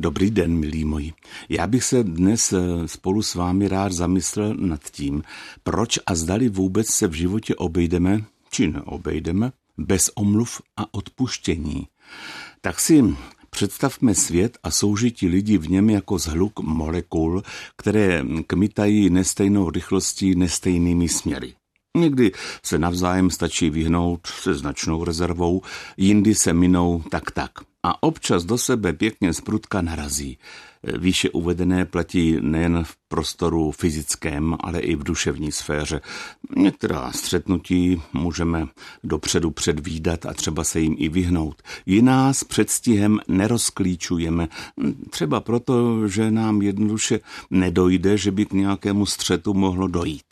Dobrý den, milí moji. Já bych se dnes eh, spolu s vámi rád zamyslel nad tím, proč a zdali vůbec se v životě obejdeme, či neobejdeme, bez omluv a odpuštění. Tak si Představme svět a soužití lidí v něm jako zhluk molekul, které kmitají nestejnou rychlostí nestejnými směry. Někdy se navzájem stačí vyhnout se značnou rezervou, jindy se minou tak tak a občas do sebe pěkně z prudka narazí. Výše uvedené platí nejen v prostoru fyzickém, ale i v duševní sféře. Některá střetnutí můžeme dopředu předvídat a třeba se jim i vyhnout. Jiná s předstihem nerozklíčujeme, třeba proto, že nám jednoduše nedojde, že by k nějakému střetu mohlo dojít.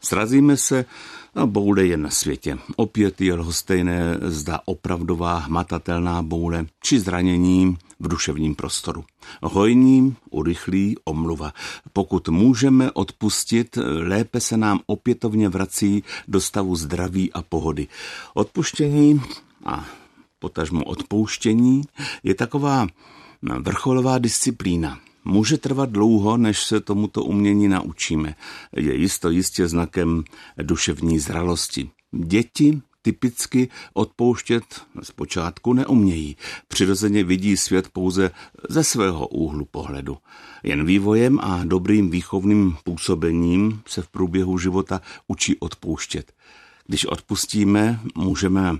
Srazíme se a boule je na světě. Opět je lhostejné zda opravdová hmatatelná boule či zranění v duševním prostoru. Hojní, urychlí, omluva. Pokud můžeme odpustit, lépe se nám opětovně vrací do stavu zdraví a pohody. Odpuštění a potažmo odpouštění je taková vrcholová disciplína. Může trvat dlouho, než se tomuto umění naučíme. Je jisto jistě znakem duševní zralosti. Děti typicky odpouštět zpočátku neumějí. Přirozeně vidí svět pouze ze svého úhlu pohledu. Jen vývojem a dobrým výchovným působením se v průběhu života učí odpouštět. Když odpustíme, můžeme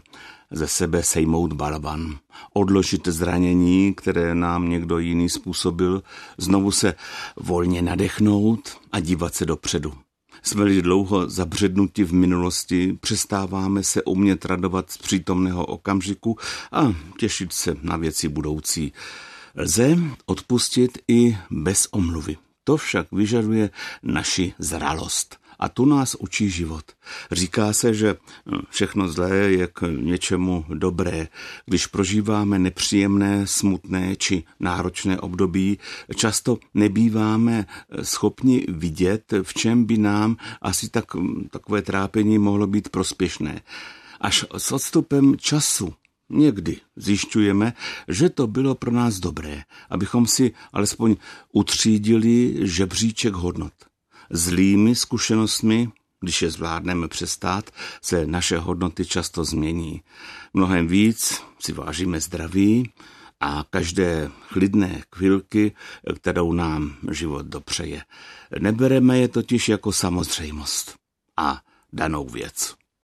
ze sebe sejmout balvan, odložit zranění, které nám někdo jiný způsobil, znovu se volně nadechnout a dívat se dopředu. Jsme-li dlouho zabřednuti v minulosti, přestáváme se umět radovat z přítomného okamžiku a těšit se na věci budoucí. Lze odpustit i bez omluvy. To však vyžaduje naši zralost. A tu nás učí život. Říká se, že hm, všechno zlé je k něčemu dobré. Když prožíváme nepříjemné, smutné či náročné období, často nebýváme schopni vidět, v čem by nám asi tak, hm, takové trápení mohlo být prospěšné. Až s odstupem času Někdy zjišťujeme, že to bylo pro nás dobré, abychom si alespoň utřídili žebříček hodnot. Zlými zkušenostmi, když je zvládneme přestát, se naše hodnoty často změní. Mnohem víc si vážíme zdraví a každé chlidné chvilky, kterou nám život dopřeje. Nebereme je totiž jako samozřejmost a danou věc.